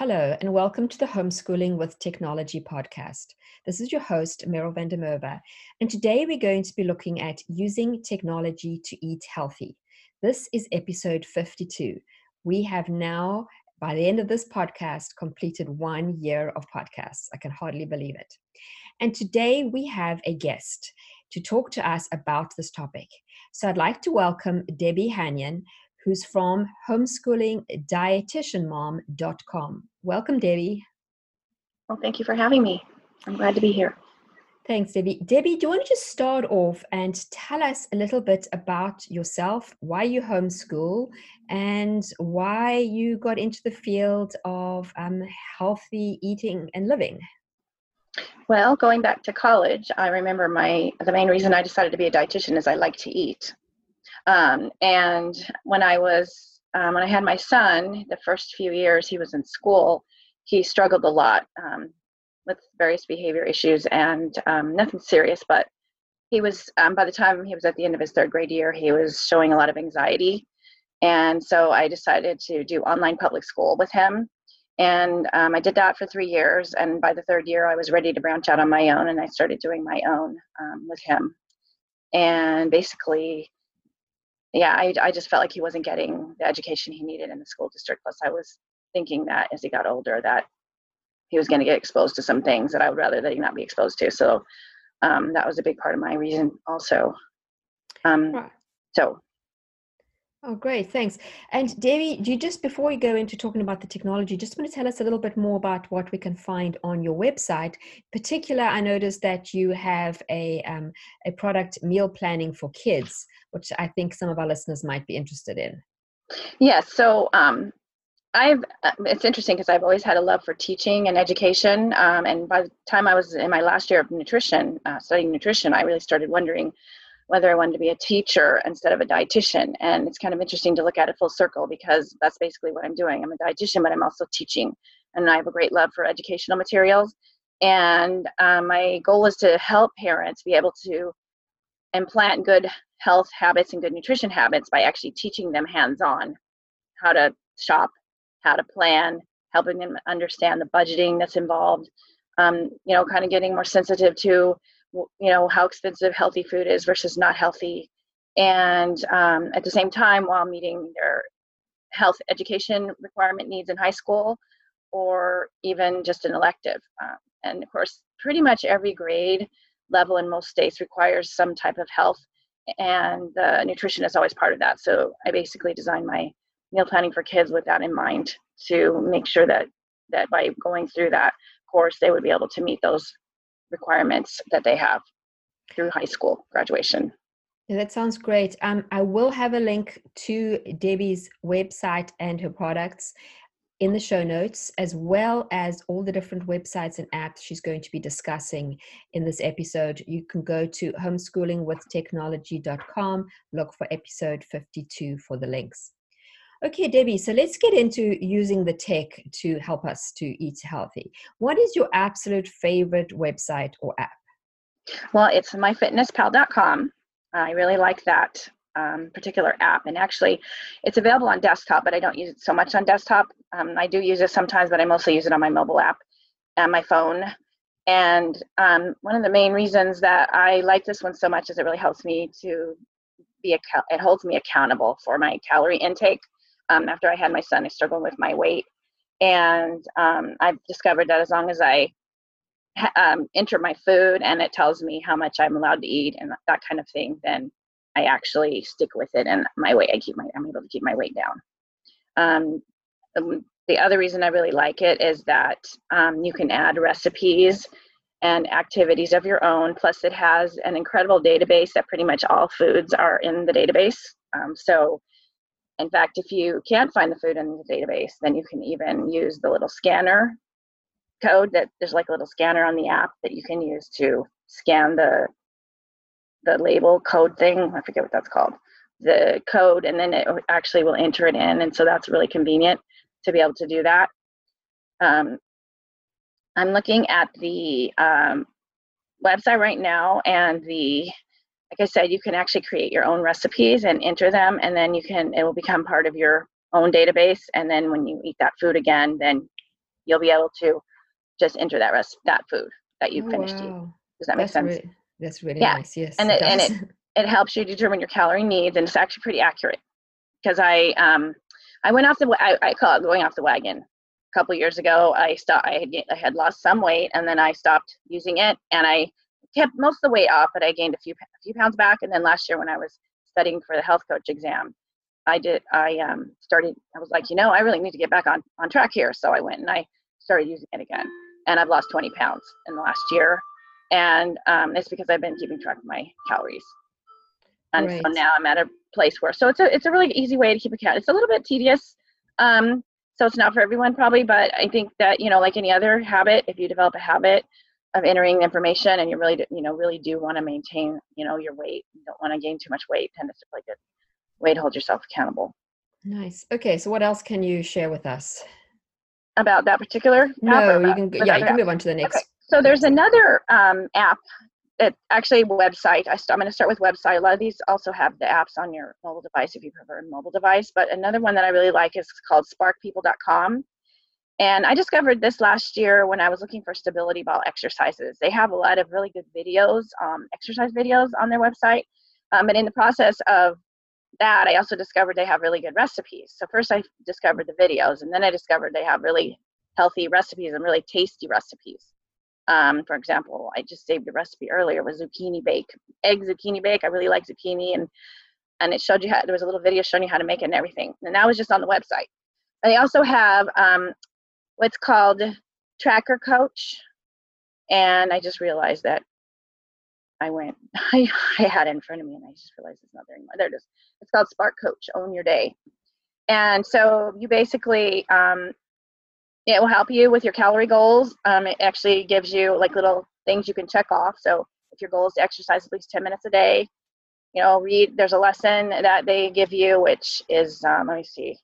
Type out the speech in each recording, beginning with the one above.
Hello, and welcome to the Homeschooling with Technology podcast. This is your host, Meryl van der Merwe, and today we're going to be looking at using technology to eat healthy. This is episode 52. We have now, by the end of this podcast, completed one year of podcasts. I can hardly believe it. And today we have a guest to talk to us about this topic. So I'd like to welcome Debbie Hanyon, who's from homeschoolingdietitianmom.com. Welcome, Debbie. Well, thank you for having me. I'm glad to be here. Thanks, Debbie. Debbie, do you want to just start off and tell us a little bit about yourself, why you homeschool, and why you got into the field of um, healthy eating and living? Well, going back to college, I remember my the main reason I decided to be a dietitian is I like to eat. Um, and when I was um, when I had my son, the first few years he was in school, he struggled a lot um, with various behavior issues and um, nothing serious, but he was um, by the time he was at the end of his third grade year, he was showing a lot of anxiety, and so I decided to do online public school with him. And um, I did that for three years. And by the third year, I was ready to branch out on my own, and I started doing my own with him. And basically, yeah, I, I just felt like he wasn't getting the education he needed in the school district. Plus, I was thinking that as he got older, that he was going to get exposed to some things that I would rather that he not be exposed to. So um, that was a big part of my reason, also. Um, right. So. Oh, great, thanks. And Debbie, do you just before we go into talking about the technology, just want to tell us a little bit more about what we can find on your website. In particular, I noticed that you have a um, a product meal planning for kids which I think some of our listeners might be interested in. Yes. Yeah, so um, I've uh, it's interesting because I've always had a love for teaching and education. Um, and by the time I was in my last year of nutrition, uh, studying nutrition, I really started wondering whether I wanted to be a teacher instead of a dietitian. And it's kind of interesting to look at it full circle because that's basically what I'm doing. I'm a dietitian, but I'm also teaching, and I have a great love for educational materials. And um, my goal is to help parents be able to implant good health habits and good nutrition habits by actually teaching them hands on how to shop, how to plan, helping them understand the budgeting that's involved, um, you know, kind of getting more sensitive to, you know, how expensive healthy food is versus not healthy. And um, at the same time, while meeting their health education requirement needs in high school or even just an elective. Um, and of course, pretty much every grade level in most states requires some type of health and the nutrition is always part of that. So I basically designed my meal planning for kids with that in mind to make sure that that by going through that course they would be able to meet those requirements that they have through high school graduation. Yeah, that sounds great. Um, I will have a link to Debbie's website and her products in the show notes, as well as all the different websites and apps she's going to be discussing in this episode. You can go to homeschoolingwithtechnology.com, look for episode 52 for the links. Okay, Debbie, so let's get into using the tech to help us to eat healthy. What is your absolute favorite website or app? Well, it's myfitnesspal.com. I really like that um, particular app. And actually, it's available on desktop, but I don't use it so much on desktop. Um, I do use it sometimes, but I mostly use it on my mobile app and my phone. And um, one of the main reasons that I like this one so much is it really helps me to be it holds me accountable for my calorie intake. Um, after I had my son, I struggled with my weight, and um, I've discovered that as long as I um, enter my food and it tells me how much I'm allowed to eat and that kind of thing, then I actually stick with it and my weight, I keep my, I'm able to keep my weight down. Um, um, the other reason I really like it is that um, you can add recipes and activities of your own. Plus, it has an incredible database that pretty much all foods are in the database. Um, so, in fact, if you can't find the food in the database, then you can even use the little scanner code that there's like a little scanner on the app that you can use to scan the the label code thing. I forget what that's called. The code, and then it actually will enter it in, and so that's really convenient to be able to do that. Um, I'm looking at the um, website right now, and the like I said, you can actually create your own recipes and enter them, and then you can it will become part of your own database. And then when you eat that food again, then you'll be able to just enter that rest that food that you Oh, finished eating. Does that make That's sense? Really, that's really Yeah, nice. Yes. and it- and does. it helps you determine your calorie needs, and it's actually pretty accurate. Because I um I went off the I, I call it going off the wagon. A couple years ago, I stopped. I had, I had lost some weight, and then I stopped using it, and I kept most of the weight off, but I gained a few a few pounds back. And then last year, when I was studying for the health coach exam, I did. I um started. I was like, you know, I really need to get back on on track here. So I went and I started using it again, and I've lost 20 pounds in the last year, and um, it's because I've been keeping track of my calories. And so now I'm at a place where so it's a it's a really easy way to keep a count. It's a little bit tedious, um, so it's not for everyone probably. But I think that you know, like any other habit, if you develop a habit of entering information and you really do, you know really do want to maintain you know your weight, you don't want to gain too much weight, and it's a really good way to hold yourself accountable. nice. Okay. So what else can you share with us? About that particular app No, you can. Yeah, you app? can move on to the next. Okay, so there's another um, app that actually a website. I st- I'm going to start with website. A lot of these also have the apps on your mobile device if you prefer a mobile device. But another one that I really like is called SparkPeople.com. And I discovered this last year when I was looking for stability ball exercises. They have a lot of really good videos, um, exercise videos on their website. Um, and in the process of that, I also discovered they have really good recipes. So first I discovered the videos, and then I discovered they have really healthy recipes and really tasty recipes. Um, for example, I just saved a recipe earlier with zucchini bake, egg zucchini bake. I really like zucchini, and and it showed you how there was a little video showing you how to make it and everything. And that was just on the website. And they also have um, what's called Tracker Coach, and I just realized that I went, I, I had it in front of me, and I just realized it's not there anymore. There it is. It's called Spark Coach. Own your day. And so you basically um, it will help you with your calorie goals. Um, it actually gives you like little things you can check off. So if your goal is to exercise at least 10 minutes a day, you know, read, there's a lesson that they give you, which is, um, let me see.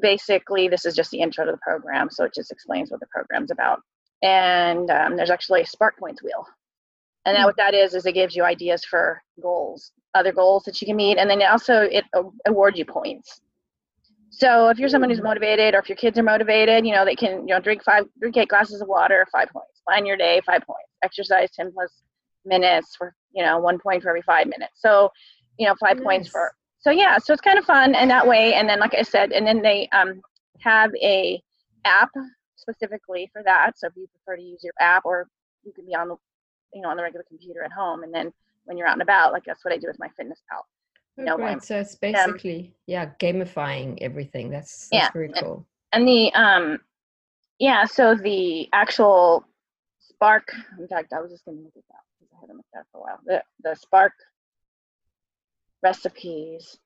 Basically, this is just the intro to the program. So it just explains what the program's about. And um, there's actually a Spark Points wheel. And that Hmm. what that is, is it gives you ideas for goals, other goals that you can meet. And then also it awards you points. So if you're someone who's Mm. motivated, or if your kids are motivated, you know they can you know drink five, drink eight glasses of water, five points. Plan your day, five points. Exercise ten plus minutes for you know one point for every five minutes. So you know five points for. So yeah, so it's kind of fun in that way. And then like I said, and then they um have a app specifically for that. So if you prefer to use your app, or you can be on the you know on the regular computer at home, and then when you're out and about, like that's what I do with my fitness pal. Oh, No, great. So it's basically yeah, gamifying everything. That's that's Yeah, very cool. and the um yeah so the actual spark in fact i was just going to look at that because i haven't looked at that for a while the the spark recipes.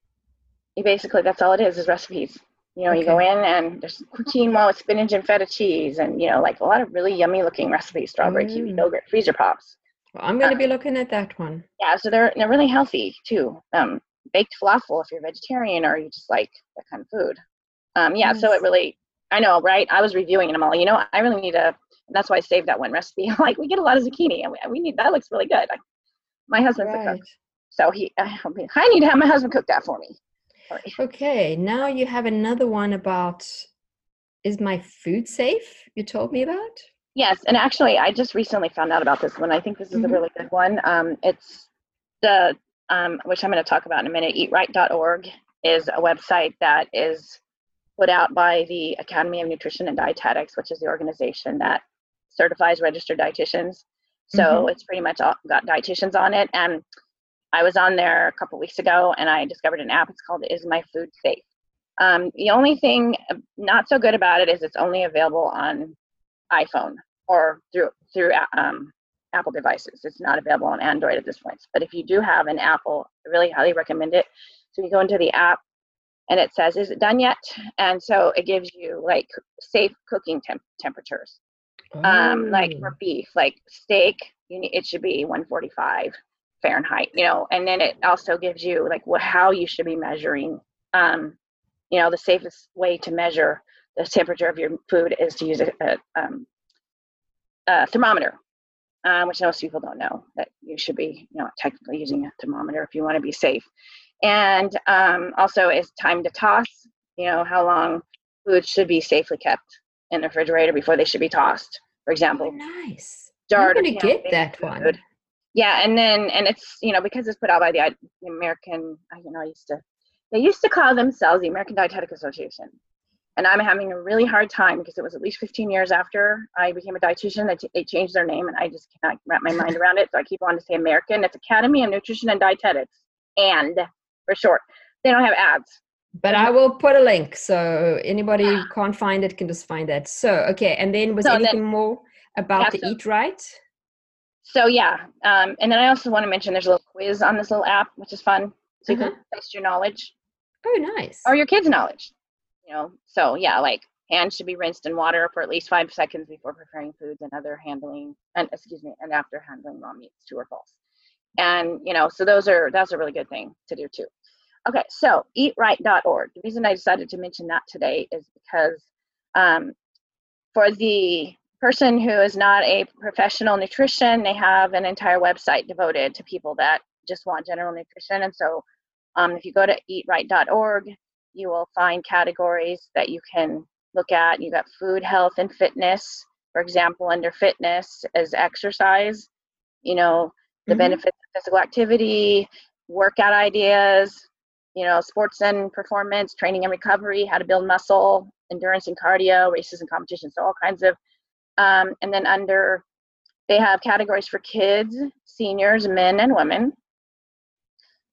You basically that's all it is is recipes. You know you go in and there's quinoa with spinach and feta cheese and you know like a lot of really yummy looking recipes strawberry kiwi Mm. yogurt freezer pops. Well, I'm going to uh, be looking at that one. yeah so they're they're really healthy too. Um baked falafel if you're vegetarian or you just like that kind of food. Um yeah so it really i know right? I was reviewing them all you know i really need a that's why i saved that one recipe. Like we get a lot of zucchini and we, we need that looks really good. I, my husband's a cook so he i I need to have my husband cook that for me Sorry. Okay. Now you have another one about is my food safe? You told me about. Yes, and actually, I just recently found out about this one. I think this is a Mhm. really good one. Um, it's the um, which I'm going to talk about in a minute. EatRight.org is a website that is put out by the Academy of Nutrition and Dietetics, which is the organization that certifies registered dietitians. So Mhm. it's pretty much all, got dietitians on it. And I was on there a couple weeks ago, and I discovered an app. It's called "Is My Food Safe?" Um, the only thing uh, not so good about it is it's only available on iPhone or through through um, Apple devices. It's not available on Android at this point. But if you do have an Apple, I really highly recommend it. So you go into the app and it says, "Is it done yet?" And so it gives you like safe cooking temp- temperatures. Um, like Oh. for beef, like steak, you need, it should be 145 Fahrenheit. You know, and then it also gives you like what how you should be measuring. Um, you know, the safest way to measure the temperature of your food is to use a, a, um, a thermometer, uh, which most people don't know that you should be, you know, technically using a thermometer if you want to be safe. And um, also, is time to toss. You know, how long food should be safely kept in the refrigerator before they should be tossed. For Oh, example, nice. jarred I'm gonna get baby that one. Yeah, and then and it's you know because it's put out by the, the American. I you know I used to they used to call themselves the American Dietetic Association, and I'm having a really hard time because it was at least 15 years after I became a dietitian that they changed their name, and I just cannot wrap my mind around it. So I keep on to say American. It's Academy of Nutrition and Dietetics, and for short, they don't have ads. But I will put a link so anybody who can't find it can just find that. So okay, and then was So then- anything more about Yeah, the so- Eat Right? So yeah, um, and then I also want to mention there's a little quiz on this little app, which is fun. So you can test your knowledge Oh, nice. or your kids' knowledge. You know, so yeah, like hands should be rinsed in water for at least five seconds before preparing foods and other handling, and excuse me, and after handling raw meats. True or false? And you know, so those are that's a really good thing to do too. Okay, so eatright.org. The reason I decided to mention that today is because um, for the person who is not a professional nutrition, they have an entire website devoted to people that just want general nutrition. And so um, if you go to eatright.org, you will find categories that you can look at. You got food, health, and fitness. For example, under fitness is exercise, you know, the Mhm. benefits of physical activity, workout ideas, you know, sports and performance, training and recovery, how to build muscle, endurance and cardio, races and competitions. So all kinds of, um, and then under, they have categories for kids, seniors, men and women.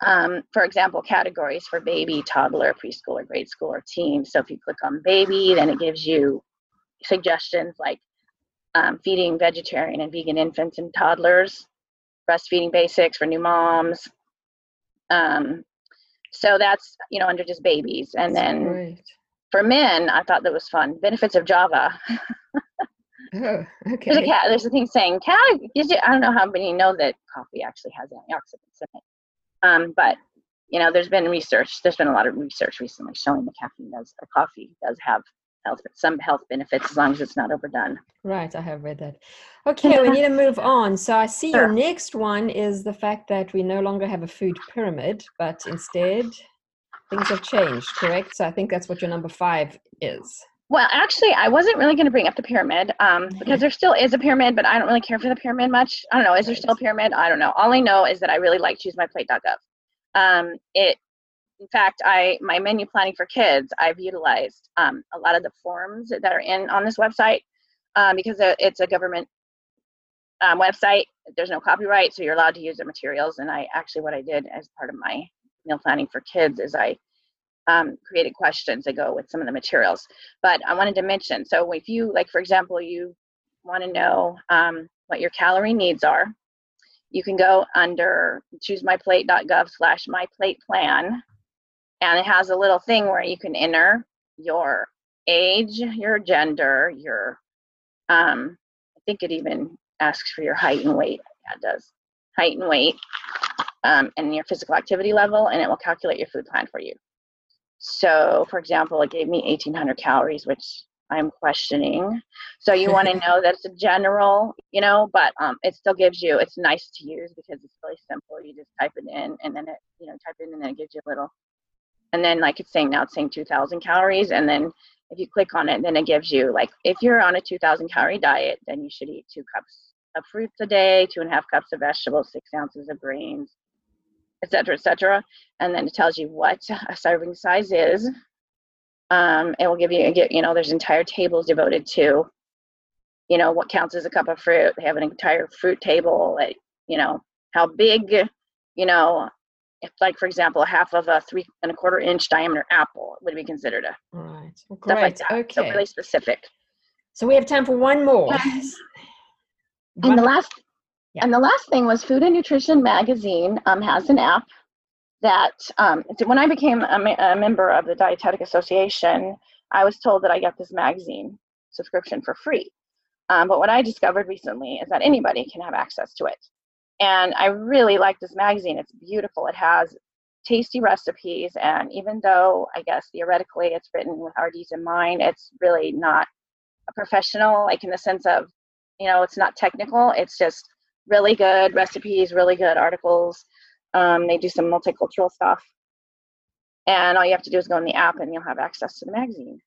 Um, for example, categories for baby, toddler, preschooler, grade school, or teen. So if you click on baby, then it gives you suggestions like um, feeding vegetarian and vegan infants and toddlers, breastfeeding basics for new moms. Um, so that's you know under just babies, and That's then great. for men, I thought that was fun. Benefits of Java. Oh, There's a cat. There's a thing saying cat. I don't know how many know that coffee actually has antioxidants in it. Um, but you know, there's been research. There's been a lot of research recently showing that caffeine does, or coffee does have health, some health benefits as long as it's not overdone. Right, I have read that. Okay, we need to move on. So I see your next one is the fact that we no longer have a food pyramid, but instead things have changed, correct? So I think that's what your number five is. Well, actually, I wasn't really going to bring up the pyramid um, because there still is a pyramid, but I don't really care for the pyramid much. I don't know. Is there still a pyramid? I don't know. All I know is that I really like ChooseMyPlate.gov. Um, it, in fact, I my menu planning for kids, I've utilized um, a lot of the forms that are in on this website um, because it's a government um, website. There's no copyright, so you're allowed to use the materials. And I actually, what I did as part of my meal planning for kids is I um, created questions that go with some of the materials but I wanted to mention. So if you like, for example, you want to know um, what your calorie needs are, you can go under choosemyplate.gov slash my plate plan, and it has a little thing where you can enter your age, your gender, your um, I think it even asks for your height and weight. Yeah, it does. Height and weight, um, and your physical activity level, and it will calculate your food plan for you. So, for example, it gave me 1800 calories, which I'm questioning. So you want to know that it's a general, you know, but um, it still gives you. It's nice to use because it's really simple. You just type it in, and then it, you know, type in, and then it gives you a little. And then, like it's saying now, it's saying 2,000 calories, and then if you click on it, then it gives you like if you're on a 2,000 calorie diet, then you should eat two cups of fruits a day, two and a half cups of vegetables, six ounces of grains, et cetera, et cetera. And then it tells you what a serving size is. Um, it will give you, you know, there's entire tables devoted to, you know, what counts as a cup of fruit. They have an entire fruit table, At, you know, how big, you know, if like, for example, a half of a three and a quarter inch diameter apple would be considered a right. Well, like great. that. Okay. So really specific. So we have time for one more. And One- the last Yeah. and the last thing was Food and Nutrition magazine um, has an app that um, when I became a, a, member of the Dietetic Association, I was told that I get this magazine subscription for free. Um, but what I discovered recently is that anybody can have access to it. And I really like this magazine. It's beautiful. It has tasty recipes. And even though I guess theoretically it's written with RDs in mind, it's really not a professional, like in the sense of, you know, it's not technical. It's just really good recipes, really good articles. Um, they do some multicultural stuff. And all you have to do is go in the app and you'll have access to the magazine.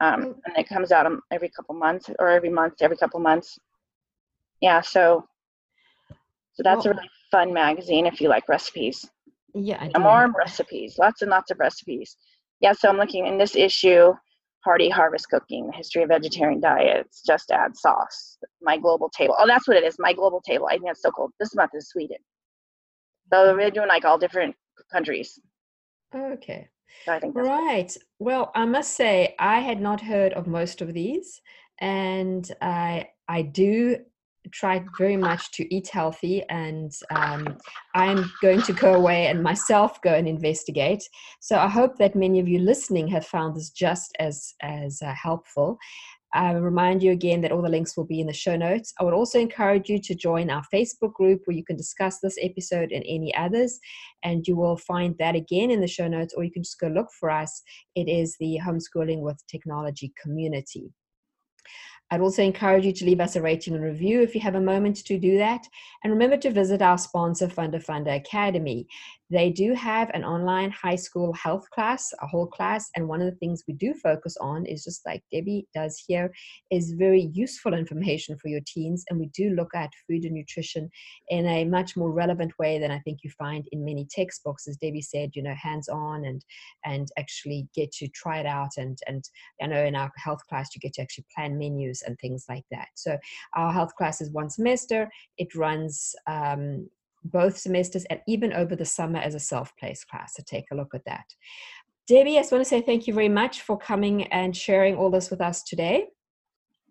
Um, oh. and it comes out every couple months or every month, every couple months. Yeah, so so that's a really fun magazine if you like recipes. Yeah, more recipes, lots and lots of recipes. Yeah, so I'm looking in this issue, Hearty Harvest Cooking, the history of vegetarian diets, just add sauce, my global table. Oh, that's what it is, my global table. I think that's so cool. This month is Sweden. So mm-hmm. we're doing like all different countries. Okay. So I think right. Cool. Well, I must say I had not heard of most of these, and I I do try very much to eat healthy and um, i'm going to go away and myself go and investigate so i hope that many of you listening have found this just as as uh, helpful I remind you again that all the links will be in the show notes. I would also encourage you to join our Facebook group where you can discuss this episode and any others. And you will find that again in the show notes, or you can just go look for us. It is the Homeschooling with Technology community. I'd also encourage you to leave us a rating and review if you have a moment to do that. And remember to visit our sponsor, Funda Funda Academy. They do have an online high school health class, a whole class, and one of the things we do focus on is just like Debbie does here, is very useful information for your teens. And we do look at food and nutrition in a much more relevant way than I think you find in many textbooks, as Debbie said, you know, hands-on and and actually get to try it out. And and I know in our health class you get to actually plan menus and things like that. So our health class is one semester. It runs um, both semesters and even over the summer as a self-paced class. So take a look at that. Debbie, I just want to say thank you very much for coming and sharing all this with us today.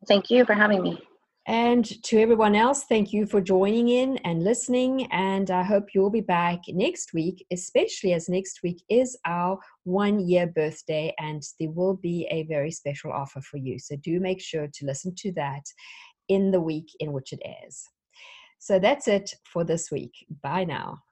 Thank you for having me. And to everyone else, thank you for joining in and listening. And I hope you'll be back next week, especially as next week is our one year birthday and there will be a very special offer for you. So do make sure to listen to that in the week in which it airs. So that's it for this week. Bye now.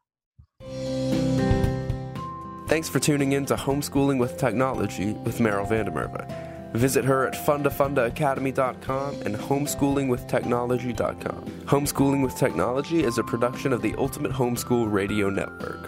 Thanks for tuning in to Homeschooling with Technology with Meryl van der Merwe. Visit her at fundafundaacademy.com and homeschoolingwithtechnology.com. Homeschooling with Technology is a production of the Ultimate Homeschool Radio Network.